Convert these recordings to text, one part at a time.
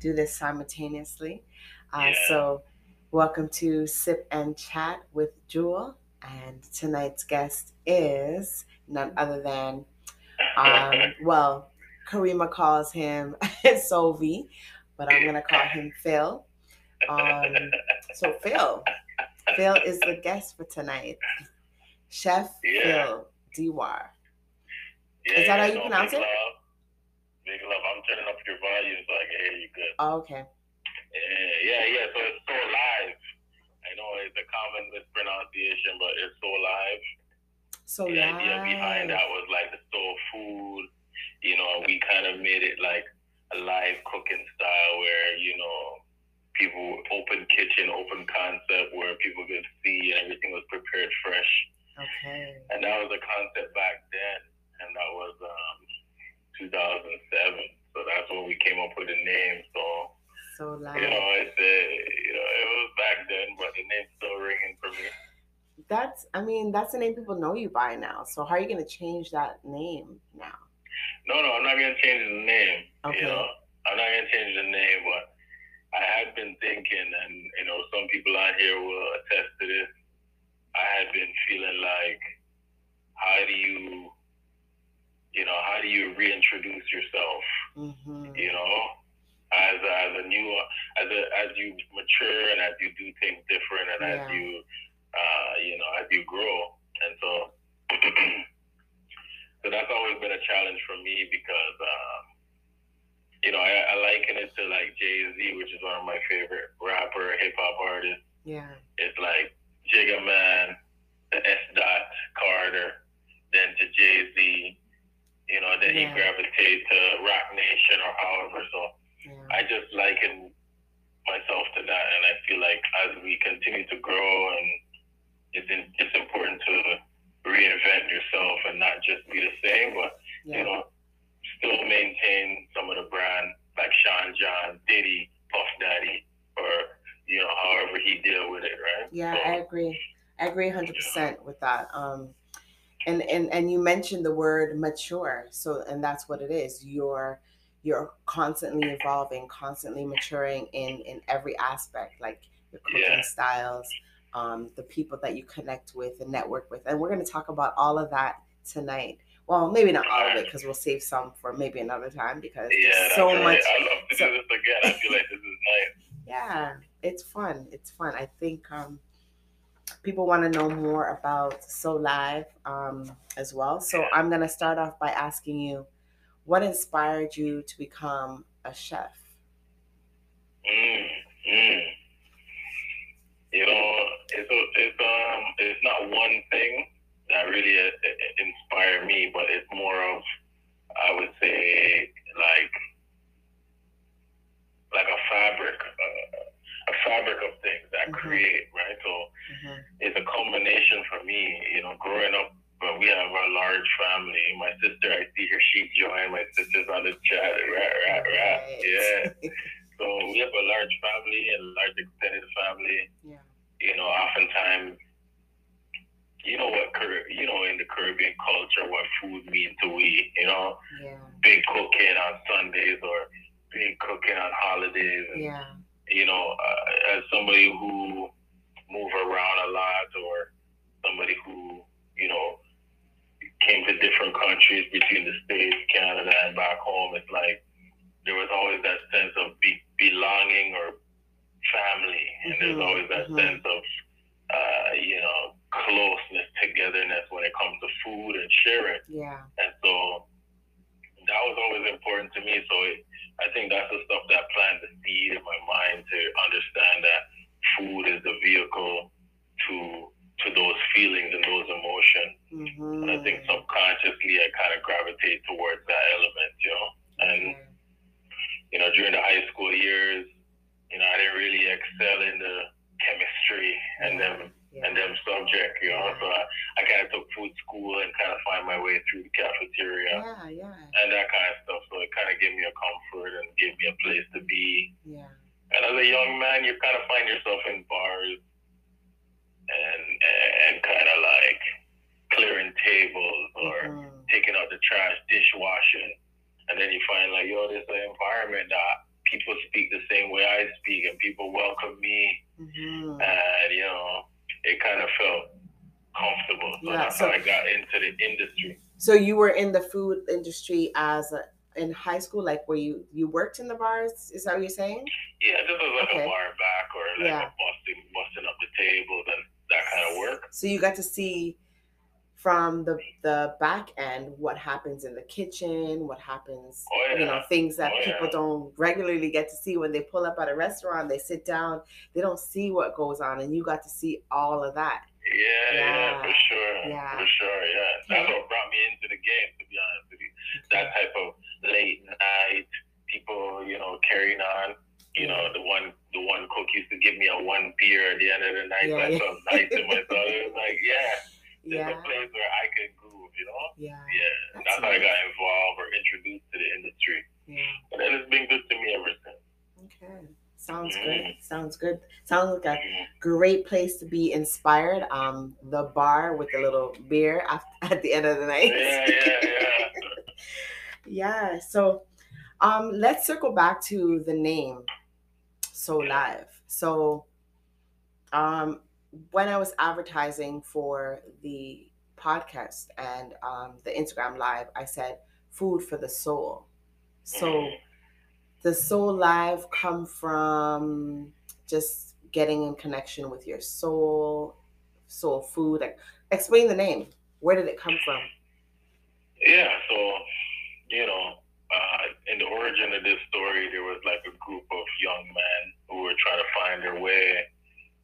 do this simultaneously. Uh, yeah. So, welcome to Sip and Chat with Jewel. And tonight's guest is none other than, um, well, Karima calls him Sovi, but I'm going to call him Phil. Um, so, Phil, Phil is the guest for tonight. Chef yeah. Phil Dewar. Yeah, is that how you pronounce it? Love. Turning up your volume so I can hear you good. Oh, okay. Yeah, yeah, yeah. So it's so live. I know it's a common mispronunciation, but it's so live. So the live. idea behind that was like the soul food. You know, we kind of made it like a live cooking style where you know people open kitchen, open concept where people could see and everything was prepared fresh. Okay. And that was a concept back then, and that was um, 2007. So that's when we came up with the name. So so loud. You know, it's uh, you know, it was back then, but the name's still ringing for me. That's, I mean, that's the name people know you by now. So how are you going to change that name now? No, no, I'm not going to change the name. Okay. You know, I'm not going to change the name, but I had been thinking, and you know, some people out here will attest to this. I had been feeling like, how do you, you know, how do you reintroduce yourself? Mm-hmm. You know, as a, as a new as a, as you mature and as you do things different and yeah. as you uh, you know as you grow and so so that's always been a challenge for me because um, you know I, I liken it to like Jay Z which is one of my favorite rapper hip hop artists yeah it's like Jigga Man the S dot Then to Jay Z you know that yeah. he gravitates to Roc Nation or however so yeah. I just liken myself to that, and I feel like as we continue to grow, and it's in, it's important to reinvent yourself and not just be the same, but yeah. you know, still maintain some of the brand like Sean John, Diddy, Puff Daddy, or you know, however he deal with it, right? Yeah, so, I agree. I agree 100% yeah. with that. Um, and, and, and you mentioned the word mature. So, and that's what it is. You're, you're constantly evolving, constantly maturing in in every aspect, like your cooking yeah. styles, um, the people that you connect with and network with, and we're going to talk about all of that tonight. Well, maybe not all of it because we'll save some for maybe another time because yeah, there's so much. I love to so, do this again. I feel like this is nice. Yeah, it's fun. It's fun. I think um, people want to know more about So Live um, as well. So. I'm going to start off by asking you what inspired you to become a chef? Mm, mm. You know, it's a, it's um it's not one thing that really uh, uh, inspired me, but it's more of I would say like like a fabric, uh, a fabric of things that mm-hmm. create right. So mm-hmm. it's a combination for me. You know, growing up but we have a large family. My sister, I see her, she joined. My sister's on the chat. Rat, rat, rat. Yeah. so we have a large family and a large extended family. Yeah. You know, oftentimes, you know what, you know, in the Caribbean culture, what food means to we. You know, yeah. big cooking on Sundays or big cooking on holidays. And, yeah. You know, uh, as who move around a lot or somebody who, you know, came to different countries between the States, Canada, and back home, it's like there was always that sense of be- belonging or family. And mm-hmm. there's always that mm-hmm. sense of, uh, you know, closeness, togetherness when it comes to food and sharing. Yeah. And so that was always important to me. So it, I think that's the stuff that planted the seed in my mind to understand that food is the vehicle to to those feelings and those emotions. Mm-hmm. And I think subconsciously I kind of gravitate towards that element, you know. And mm-hmm. you know, during the high school years, you know, I didn't really excel in the chemistry and yeah. them yeah. and them subject, you know. Yeah. So I, I kind of took food school and kind of find my way through the cafeteria. Yeah, yeah. And that kind of stuff. So it kind of gave me a comfort and gave me a place to be. Yeah. And as a young man, you kind of find yourself in bars and and kind of like clearing tables or mm-hmm. taking out the trash, dishwashing, and then you find like, yo, this is an environment that people speak the people welcomed me, hmm and you know, it kind of felt comfortable. So Yeah, that's so- how I got into the industry. So you were in the food industry as a, in high school, like where you you worked in the bars? Is that what you're saying? Yeah, just as like Okay. a bar back or like Yeah. busting, busting up the tables and that kind of work. So you got to see from the the back end what happens in the kitchen, what happens, Oh, you know, things that Oh, people yeah. don't regularly get to see when they pull up at a restaurant. They sit down, they don't see what goes on, and you got to see all of that. Yeah, yeah, Yeah. for sure. Yeah. For sure, yeah. That's Okay. what brought me into the game, to be honest with you. That type of late night, people, you know, carrying on. You know, the one the one cook used to give me a one beer at the end of the night. Yeah, I yeah. felt nice to myself. It was like, yeah, there's Yeah, a place where I can groove, you know? yeah, Yeah. That's That's, how I got involved or introduced to the industry. yeah. And it's been good to me ever since. Okay, sounds Mhm. good. Sounds good. Sounds like a Mhm. great place to be inspired. Um, the bar with the little beer af- at the end of the night. Yeah, yeah, yeah. Yeah, so um let's circle back to the name So Live. So um when I was advertising for the podcast and um the Instagram live, I said food for the soul. So Mhm. the soul live come from just getting in connection with your soul, soul food. Like explain the name. Where did it come from? Yeah, so you know, uh, in the origin of this story, there was like a group of young men who were trying to find their way,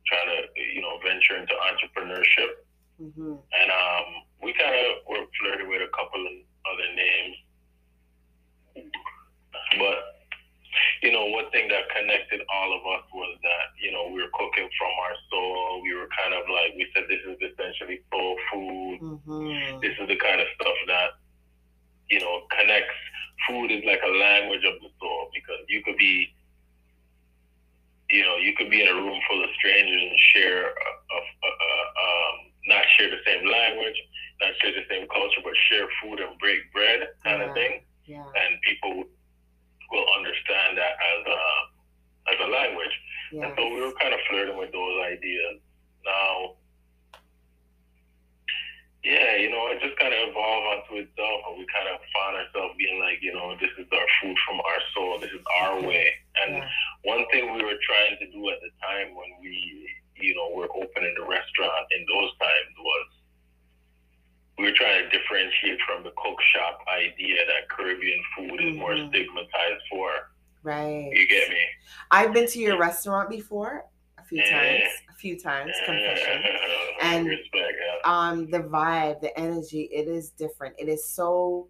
trying to you know venture into entrepreneurship, hmm and um, we kind of were flirting with a couple of other names, but you know, one thing that connected all of us was that you know we were cooking from our soul. We were kind of like we said, this is essentially soul food. Hmm this is the kind of stuff that you know connects. Food is like a language of the soul because you could be you know you could be in a room full of strangers and share a, a, a, um, not share the same language not share the same culture but share food and break bread kind Yeah. of thing Yeah. and people will understand that as a as a language Yeah. and so we were kind of flirting with those ideas. Now, yeah, you know, it just kind of evolved onto itself, and we kind of found ourselves being like, you know, this is our food from our soul, this is our way. And Yeah. One thing we were trying to do at the time when we, you know, were opening the restaurant in those times was we were trying to differentiate from the cook shop idea that Caribbean food is more Mhm. stigmatized for. Right. You get me? I've been to your restaurant before a few Yeah. times. A few times. Confession. And- respect. Yeah. Um, the vibe, the energy, it is different. It is so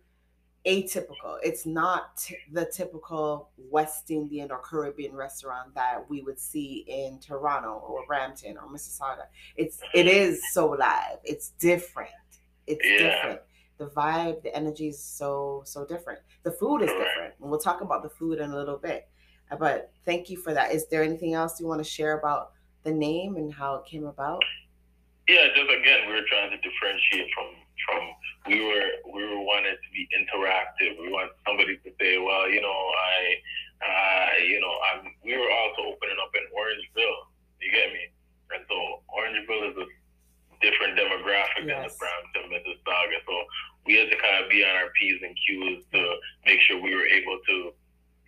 atypical. It's not t- the typical West Indian or Caribbean restaurant that we would see in Toronto or Brampton or Mississauga. It's it is so live. It's different. It's Yeah. different. The vibe, the energy is so so different. The food is different. And we'll talk about the food in a little bit. Uh, But thank you for that. Is there anything else you want to share about the name and how it came about? Yeah, just again, we were trying to differentiate from from we were we were wanted to be interactive. We want somebody to say, well, you know, I, I, you know, I'm. We were also opening up in Orangeville. You get me? And so Orangeville is a different demographic than the Yes. Brampton, Mississauga. So we had to kind of be on our p's and q's to make sure we were able to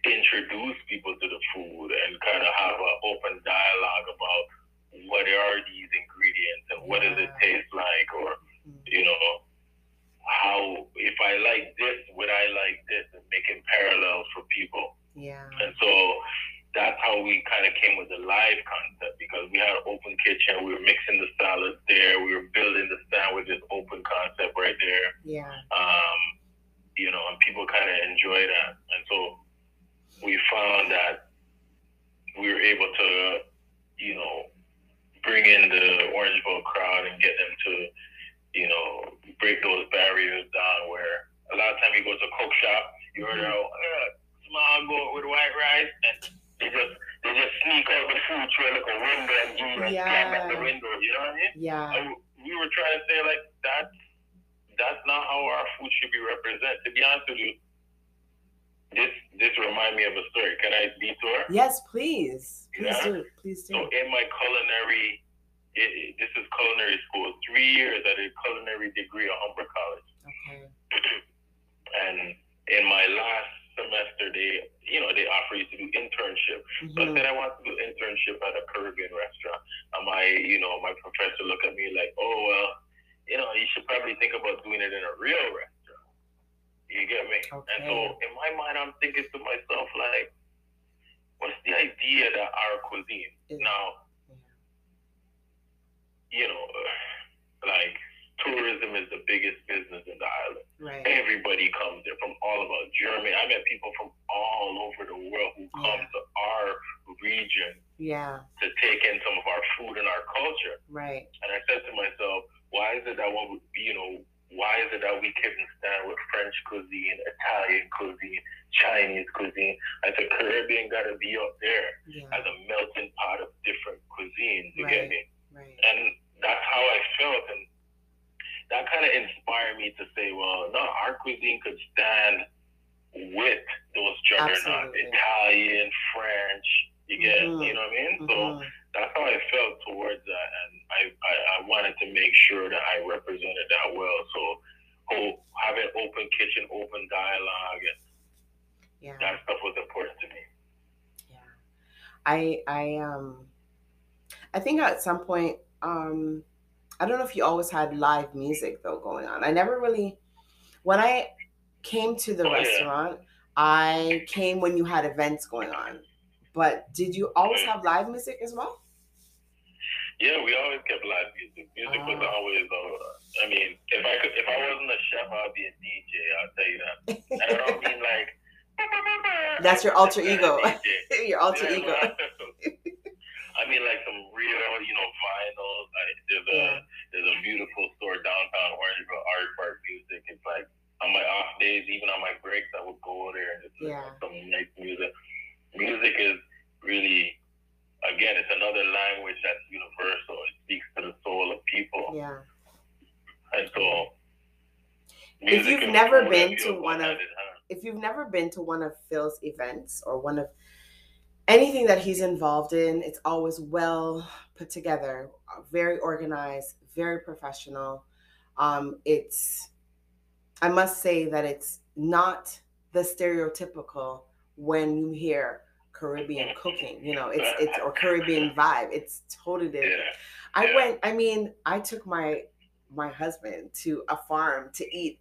introduce people to the food and kind of have an open dialogue about what are these ingredients and what does it taste like or you know how if i like this would i like this and making parallels for people Yeah. and so that's how we kind of came with the live concept because we had an open kitchen we were mixing the salads there we were building the sandwiches open concept right there Yeah. um, you know, and people kind of enjoy that. And so we found that we were able to, you know, bring in the Orangeville crowd and get them to, you know, break those barriers down where a lot of time you go to a cook shop, you order out uh, small goat with white rice and they just they just sneak out the food through like a window and you and climb at the window, you know what I mean? Yeah. And we were trying to say like that's that's not how our food should be represented. To be honest with you, this this remind me of a story. Can I detour? Yes, please. Please Yeah? do. Please do. So in my culinary, it, it- this is culinary school. Three years at a culinary degree at Humber College, Okay. and in my last semester, they you know they offer you to do internship. Mm-hmm. So I said I want to do internship at a Caribbean restaurant. Um, and my you know my professor looked at me like, oh well, you know you should probably think about doing it in a real restaurant. You get me? Okay. And so in my mind, I'm thinking to myself like, what's the idea that our cuisine Yeah. now. You know, uh, like tourism is the biggest business in the island. Right. Everybody comes there from all about Germany. I met people from all over the world who come Yeah. to our region Yeah. to take in some of our food and our culture. Right. And I said to myself, why is it that we, you know, why is it that we couldn't stand with French cuisine, Italian cuisine, Chinese cuisine? I said Caribbean got to be up there Yeah. as a melting pot of different cuisines. You Right. get me? Right. and that's how I felt, and that kind of inspired me to say, well, no, our cuisine could stand with those juggernauts. Italian, French. You get, Mhm. you know what I mean? So Mhm. that's how I felt towards that, and I, I, I wanted to make sure that I represented that well. So, oh, having open kitchen, open dialogue, and Yeah. that stuff was important to me. Yeah. I I um I think at some point um I don't know if you always had live music though going on. I never really when I came to the Oh, yeah. restaurant, I came when you had events going on. But did you always have live music as well? Yeah, we always kept live music. Music was Ah. always. Uh, I mean, if I could, if I wasn't a chef, I'd be a DJ. I'll tell you that. And I don't mean like. That's your alter ego. Your alter Yeah, ego. I mean, like some real, you know, vinyl. Like, there's a there's a beautiful store downtown Orangeville, Art Park Music. It's like on my off days, even on my breaks, I would go there and just listen Yeah. to some nice music. Music is really, again, it's another language that's universal. It speaks to the soul of people, Yeah. and so. If you've never been to one of- if you've never been to one of Phil's events or one of anything that he's involved in, it's always well put together, uh, very organized, very professional. Um, it's, I must say that it's not the stereotypical when you hear Caribbean cooking. You know, it's it's or Caribbean vibe. It's totally different. Yeah, I Yeah. went. I mean, I took my my husband to a farm to eat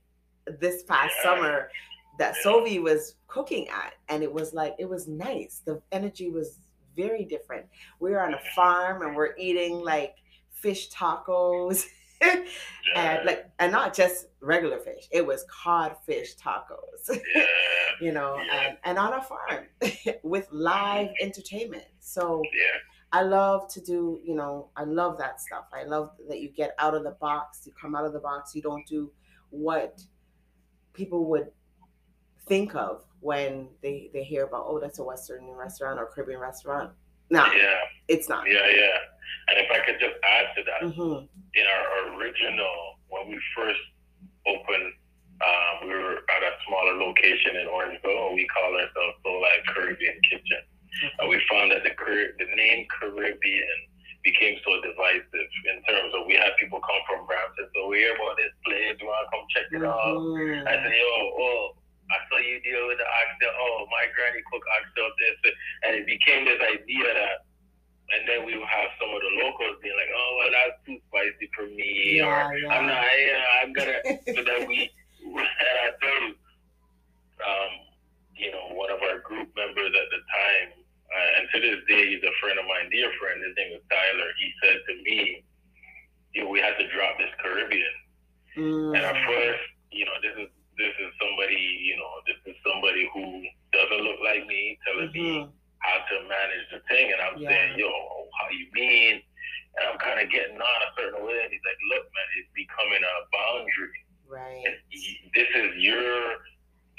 this past Yeah. summer that Yeah. Sophie was cooking at, and it was like it was nice. The energy was very different. We were on a farm and we're eating like fish tacos. yeah, and like and not just regular fish it was codfish tacos yeah, you know Yeah. and, and on a farm with live mm-hmm. entertainment so. I love to do, you know, I love that stuff. I love that you get out of the box, you come out of the box, you don't do what people would think of when they, they hear about, oh, that's a Western restaurant or Caribbean restaurant. No, Yeah, it's not. yeah, yeah. And if I could just add to that, hmm in our original, when we first opened, um, we were at a smaller location in Orangeville, and we call ourselves Soul Life Caribbean Kitchen. And we found that the the name Caribbean became so divisive in terms of we had people come from Brampton, so we hear about this place, you want to come check it out? Mhm. I said, yo, oh, I saw you deal with the oxtail. Oh, my granny cook oxtail this. And it became this idea that, and then we would have some of the locals being like, oh, well, that's too spicy for me. Yeah, or yeah. I'm not, yeah, I'm to, so that we, and I tell you, um, you know, one of our group members at the time, uh, and to this day, he's a friend of mine, dear friend, his name is Tyler. He said to me, you know, we had to drop this Caribbean. Mm. And at first, you know, this is this is somebody, you know, this is somebody who doesn't look like me telling me Mhm. how to manage the thing, and I'm Yeah. saying, yo, how you mean? And I'm kind of getting on a certain way, and he's like, look, man, it's becoming a boundary. Right. And y- This is your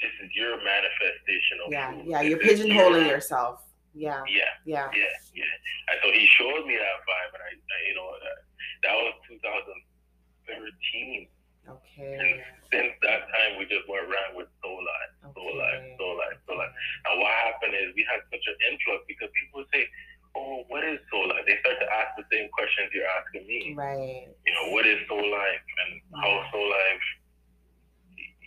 this is your manifestation of Yeah, food. yeah. You're This is pigeonholing your- yourself. Yeah, Yeah, yeah. yeah. And so he showed me that vibe, and I, I you know, that, that was 2013. Okay. And since that time, we just went around with Soul Life, Soul Life, Soul Life, Soul Life. And what happened is we had such an influx because people say, "Oh, what is Soul Life?" They start to ask the same questions you're asking me. Right. You know, what is Soul Life and how Soul Life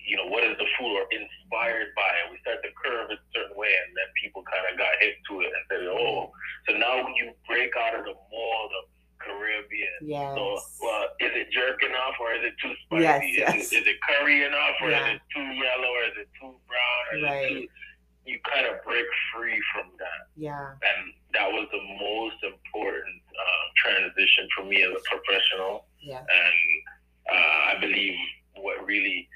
you know, what is the food or inspired by it? We start to curve it a certain way, and then people kind of got hit to it and said, oh, so now you break out of the mold of Caribbean. Yes. So, well, is it jerk enough or is it too spicy? Yes, is, yes. It, is it curry enough or Yeah. is it too yellow or is it too brown? Or is Right. it too, you kind of break free from that. Yeah. And that was the most important uh, transition for me as a professional Yeah. and uh, I believe what really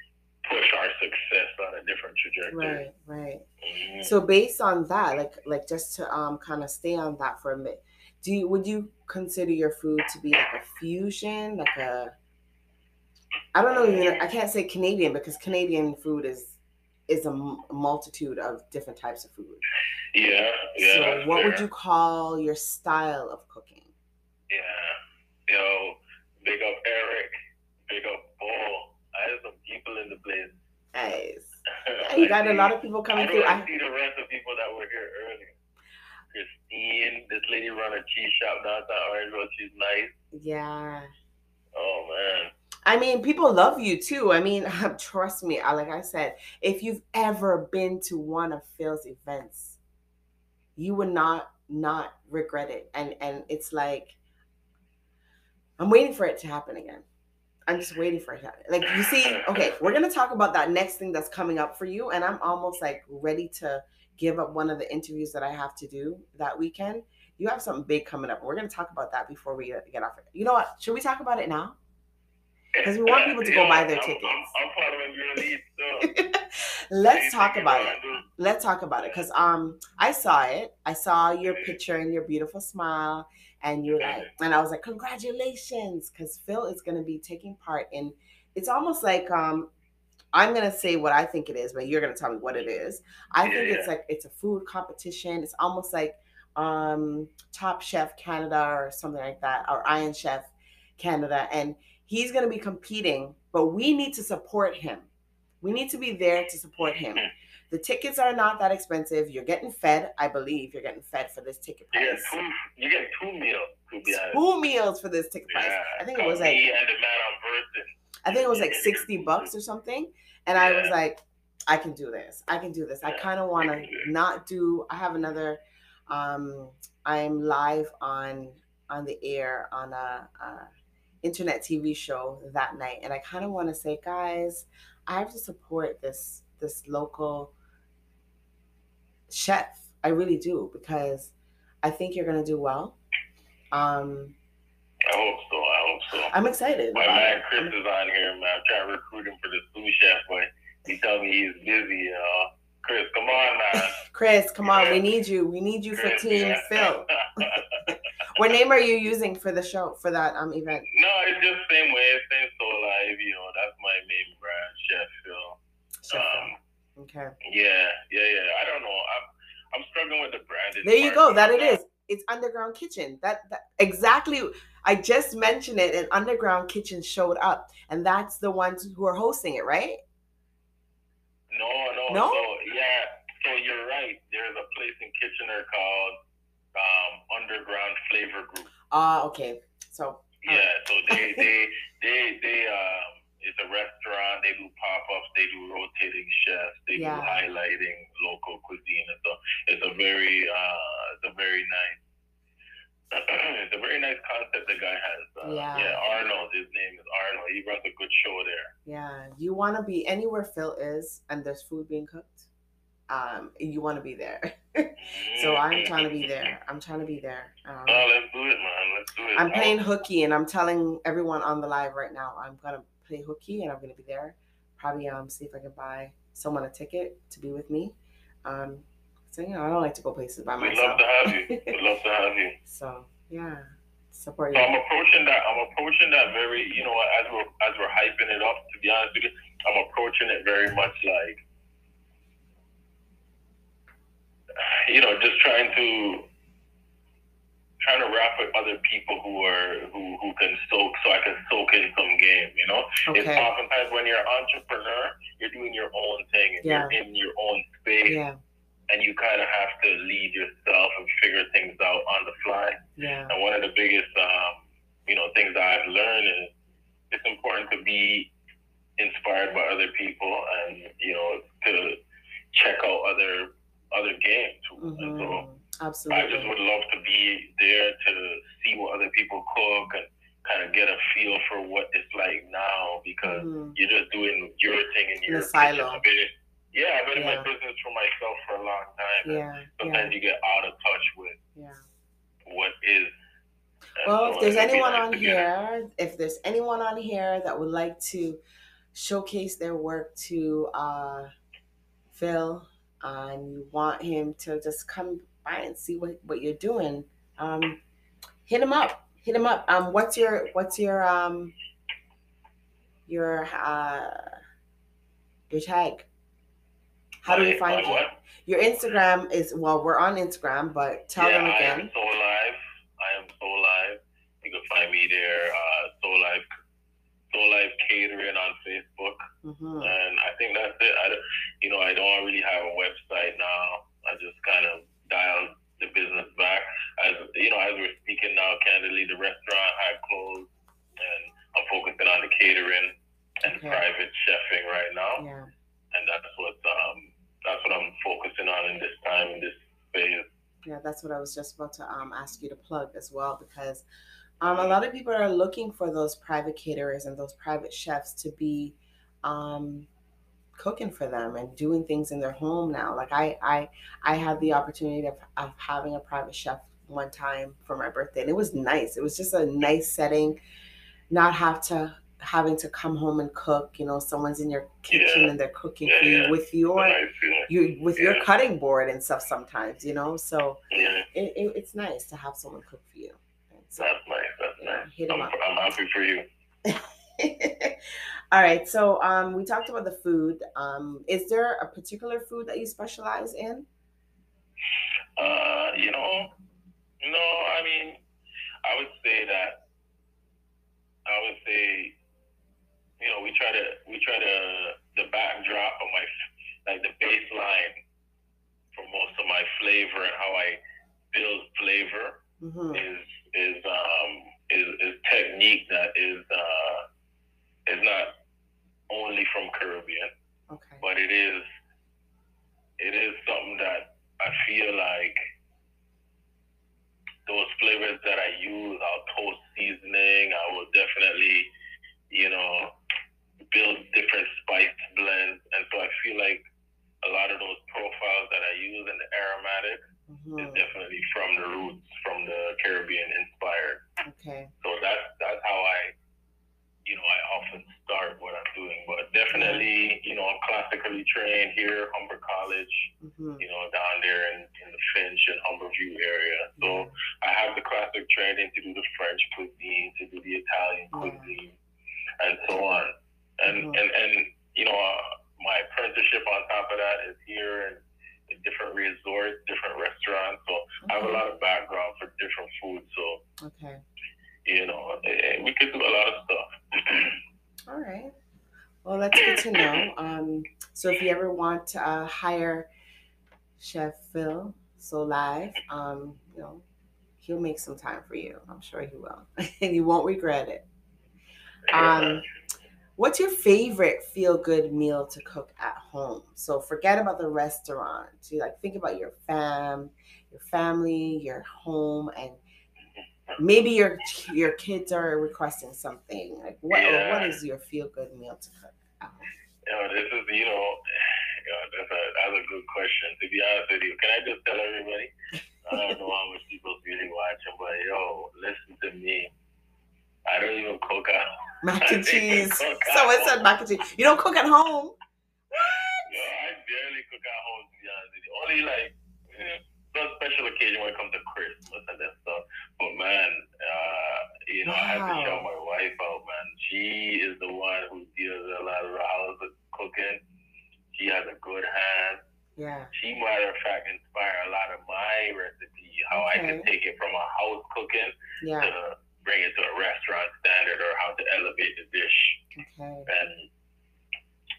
pushed our success on a different trajectory. Right. Right. Mhm. So based on that, like like just to um kind of stay on that for a minute, do you would you consider your food to be like a fusion, like a I don't know even I can't say Canadian because Canadian food is is a multitude of different types of food. yeah, yeah. so what would you call your style of cooking? Yeah, yo, big up Eric, big up Paul. I had some people in the place. Nice. You got a lot of people coming through. I I, see the rest of people that were here earlier. Christine, this lady run a cheese shop downtown Orangeville. She's nice. yeah. Oh man. I mean, people love you too. I mean, trust me. Like I said, if you've ever been to one of Phil's events, you would not not regret it. And and it's like I'm waiting for it to happen again. I'm just waiting for it. Like you see, okay, we're gonna talk about that next thing that's coming up for you, and I'm almost like ready to give up one of the interviews that I have to do that weekend. You have something big coming up. We're gonna talk about that before we uh, get off. You know what? Should we talk about it now? Because we want people to go buy their I'm, tickets. I'm, I'm lead. Let's talk about it. Let's talk about it because um I saw it. I saw your picture and your beautiful smile, and you're like, and I was like, congratulations, because Phil is going to be taking part in. It's almost like um I'm gonna say what I think it is, but you're gonna tell me what it is. I Yeah, think yeah. it's like it's a food competition. It's almost like um Top Chef Canada or something like that, or Iron Chef Canada, and he's gonna be competing. But we need to support him. We need to be there to support him. The tickets are not that expensive. You're getting fed, I believe. You're getting fed for this ticket You get price. two. You get two meals. To be honest. Two meals for this ticket price. Yeah, I think it was like and the man on Burton. I think it was like 60 bucks or something. And I was like, I can do this. I can do this. I kind of want to can do it. not do I have another um I'm live on on the air on a, a internet TV show that night and I kind of want to say guys, I have to support this this local chef. I really do because I think you're going to do well. Um I hope so. I hope so. I'm excited. My man. Chris I'm- is on here, man. I'm trying to recruit him for the sous chef, but he tell me he's busy, know. Chris, come on, man. Chris, come on, we need you. We need you for Team yeah. Phil. What name are you using for the show for that um event? no, it's just same way. Same soul live, you know. That's my main brand, Chef Phil. Chef Um. Okay. yeah, yeah, yeah. I don't know. I'm I'm struggling with the branding. There you go. That it is. It's Underground Kitchen. That, that exactly. I just mentioned it, and Underground Kitchen showed up, and that's the ones who are hosting it, right? No, no, No? So yeah, so you're right. There's a place in Kitchener called um, Underground Flavor Group. Ah, okay. So Yeah, so they they they they it's a restaurant. They do pop ups. They do rotating chefs. They Yeah. do highlighting local cuisine. And so it's a very uh it's a very nice. it's a very nice concept the guy has. Uh, Yeah. yeah, Arnold. His name is Arnold. He runs a good show there. yeah, you want to be anywhere Phil is, and there's food being cooked. Um, you want to be there. so I'm trying to be there. I'm trying to be there. Um, Oh, let's do it, man. Let's do it. I'm playing hooky, and I'm telling everyone on the live right now. I'm gonna play hooky, and I'm gonna be there. Probably um see if I can buy someone a ticket to be with me. Um, so you know, I don't like to go places by myself. We'd love to have you. We'd love to have you. So yeah, support So I'm approaching that. I'm approaching that very. You know, as we're as we're hyping it up. To be honest with you, I'm approaching it very much like, you know, just trying to trying to rap with other people who are who, who can soak so I can soak in some game, you know? Okay. It's oftentimes when you're an entrepreneur, you're doing your own thing and Yeah. you're in your own space Yeah. and you kind of have to lead yourself and figure things out on the fly. Yeah. And one of the biggest, um, you know, things I've learned is it's important to be inspired by other people and you know to check out other other games. And so hmm I just would love to be there to see what other people cook and kind of get a feel for what it's like now because Mhm. you're just doing your thing in In your a silo. kitchen. I've been yeah, I've been in my business for myself for a long time. Yeah. Yeah. Sometimes you get out of touch with Yeah. what is. And Well, so if there's anyone nice on here, if there's anyone on here that would like to showcase their work to uh, Phil, uh, and you want him to just come by and see what, what you're doing, um, hit him up. Hit him up. Um, what's your what's your um your uh your tag? How do we find you? what? Your Instagram is well, we're on Instagram, but tell yeah, them I am so live. I am so live. You can find me there. Uh, so live, so live catering on Facebook, hmm and I think that's it. I, you know, I don't really have a website now. I just kind of dialed the business back. As you know, as we're speaking now, candidly, the restaurant had closed, and I'm focusing on the catering and Okay. private chefing right now, Yeah. and that's what um that's what I'm focusing on in this time in this phase. Yeah, that's what I was just about to um, ask you to plug as well because um, a lot of people are looking for those private caterers and those private chefs to be um, cooking for them and doing things in their home now. Like I, I, I had the opportunity of, of having a private chef one time for my birthday, and it was nice. It was just a nice setting, not have to having to come home and cook. You know, someone's in your kitchen Yeah. and they're cooking Yeah, for you yeah. with your Nice you with your cutting board and stuff sometimes. You know, so it, it, it's nice to have someone cook for you. So, that's nice. That's nice. I'm, up. I'm happy for you. All right. So um, we talked about the food. Um, is there a particular food that you specialize in? Uh, you know, no, I mean, I would say that. I would say, you know, we try to we try to the backdrop of my like the baseline for most of my flavor and how I build flavor hmm is is, is technique that is uh is not only from Caribbean. Okay. But it is it is something that I feel like those flavors that I use, I'll toast seasoning, I will definitely, you know, build different spice blends. And so I feel like a lot of those profiles that I use in the aromatic hmm is definitely from the roots, from the Caribbean inspired. Okay. So that's that's how I, you know, I often start what I'm doing. But definitely, you know, I'm classically trained here, Humber College, hmm you know, down there in, in the Finch and Humberview area. So I have the classic training to do the French cuisine, to do the Italian Yeah. cuisine, and so on. And and and you know, uh, my apprenticeship on top of that is here in different resorts, different restaurants. So I have a Okay. lot of background for different foods. So Okay. you know, eh, we could do a lot of stuff. All right. Well, that's good to know. Um, so if you ever want to uh, hire Chef Phil So Live, um, you know, he'll make some time for you. I'm sure he will, and you won't regret it. Um, what's your favorite feel good meal to cook at home? So forget about the restaurant. You like think about your fam, your family, your home, and maybe your your kids are requesting something. Like what Yeah. what is your feel good meal to cook? You know, this is, you know, you know that's, a, that's a good question. To be honest with you, can I just tell everybody? I don't know how much people's really watching, but yo, listen to me. I don't even cook at home. Mac and cheese. we cook at Someone said mac and cheese. You don't cook at home? Yo, I barely cook at home, to be honest with you. Only like eh, some special occasion when it comes to Christmas and that stuff. But man, uh, you know, I have to Wow. shout my wife out, man. She is the one who deals a lot of the house cooking. She has a good hand. Yeah. She, matter of fact, inspired a lot of my recipe, how I Okay. to take it from a house cooking Yeah. to bring it to a restaurant standard or how to elevate the dish. Okay. And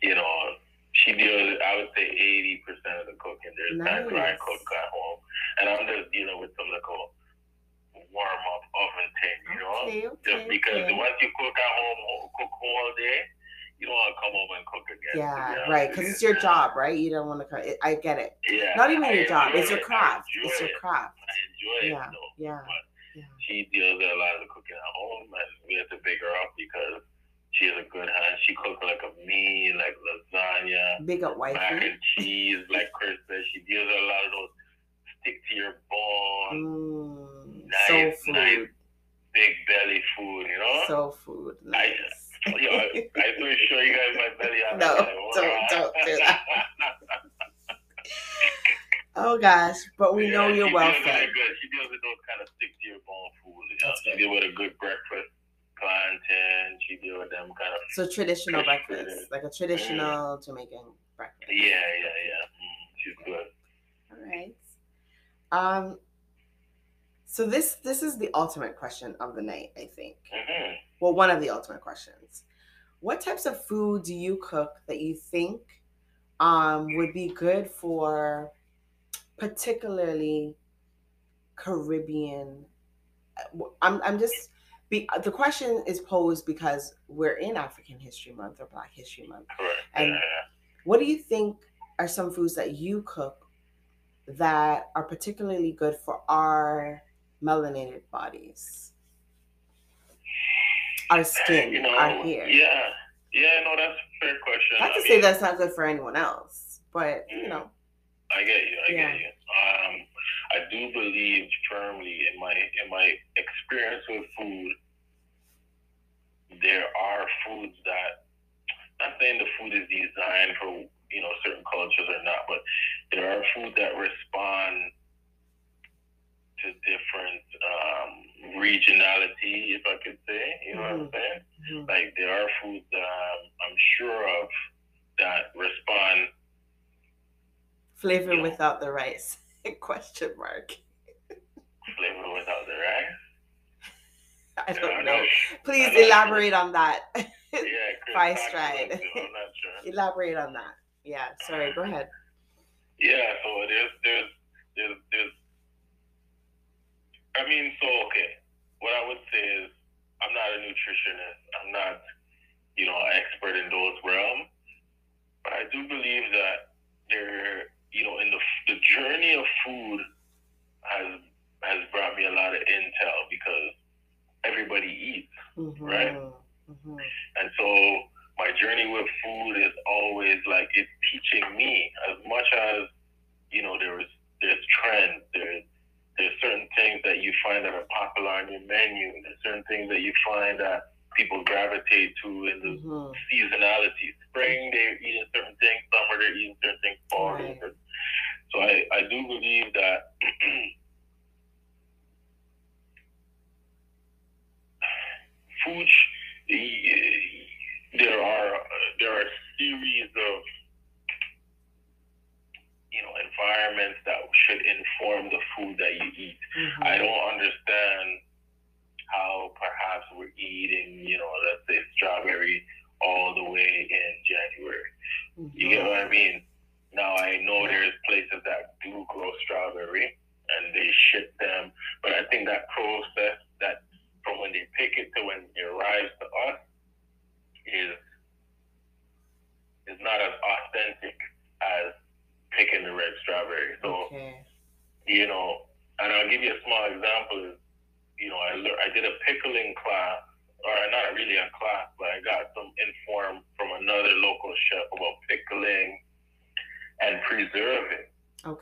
you know, she deals. I would say eighty percent of the cooking. There's times where I Nice. cook at home, and I'm just dealing with some little warm up oven thing. You know, Okay. just because okay. once you cook at home, cook all day, you don't want to come home and cook again. Yeah. Right. Because it's your job, right? You don't want to. Cook. I get it. Yeah. Not even I your job. It's your craft. It's your it. craft. I enjoy Yeah. it though. Yeah. But Yeah. she deals with a lot of the cooking at home, and we have to pick her up because she has a good hand. She cooks like a meal, like lasagna, Big up mac wifey. and cheese, like Chris said. She deals with a lot of those stick to your bone, Mm, Nice, food. nice. big belly food. You know. Soul food. Nice. Yo, I, I so show you guys my belly. I'm No, like, don't- don't do that. oh gosh, but we know you're well fed. Good. She deals with those kind of stick to your bone food. You know? She deals with a good breakfast, plantain. She deals with them kind of. So traditional breakfast, food. like a traditional Jamaican breakfast. Yeah, yeah, yeah. Mm, she's good. All right. Um. So this this is the ultimate question of the night, I think. hmm Well, one of the ultimate questions. What types of food do you cook that you think um, would be good for particularly Caribbean? I'm, I'm just, be, the question is posed because we're in African History Month or Black History Month. And- What do you think are some foods that you cook that are particularly good for our melanated bodies? Our skin, you know, our hair. Yeah, yeah. No, that's a fair question. Not to I say mean, that's not good for anyone else, but you know, I get you. I Yeah. get you. Um, I do believe firmly in my in my experience with food. There are foods that, not saying the food is designed for you know certain cultures or not, but there are foods that respond to different um, regionality, if I could say. You know what I'm saying? Mhm. Like there are foods that um, I'm sure of that respond flavor Yeah. without the rice? Question mark. flavor without the rice. I don't I'm know. sure. Please elaborate on that. Yeah, Five stride. about it, I'm not sure. elaborate on that. Yeah. Sorry. Go ahead. Yeah, so there's there's there's there's I mean, so okay. What I would say is I'm not a nutritionist. I'm not, you know, an expert in those realms. But I do believe that there you know, in the the journey of food has has brought me a lot of intel because everybody eats. Mhm. Right. Mhm. And so my journey with food is always like it's teaching me as much as you know there's there's trends there's there's certain things that you find that are popular on your menu there's certain things that you find that people gravitate to in the Mhm. seasonality spring they're eating certain things summer they're eating certain things fall they're Right. certain- so I, I do believe that food sh- there are there are a series of you know environments that should inform the food that you eat. Mhm. I don't understand how perhaps we're eating, you know, let's say strawberry all the way in January. You get Mhm. what I mean? Now I know there's places that do grow strawberry and they ship them, but I think that process that from when they pick it to when it arrives to us is is not as authentic as picking the red strawberry. So Okay. you know, and I'll give you a small example. You know, I lear- I did a pickling class, or not really a class, but I got some inform from another local chef about pickling and preserving.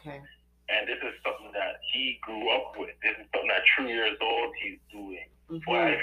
Okay. And this is something that he grew up with. This is something at two years old he's doing, Mhm. five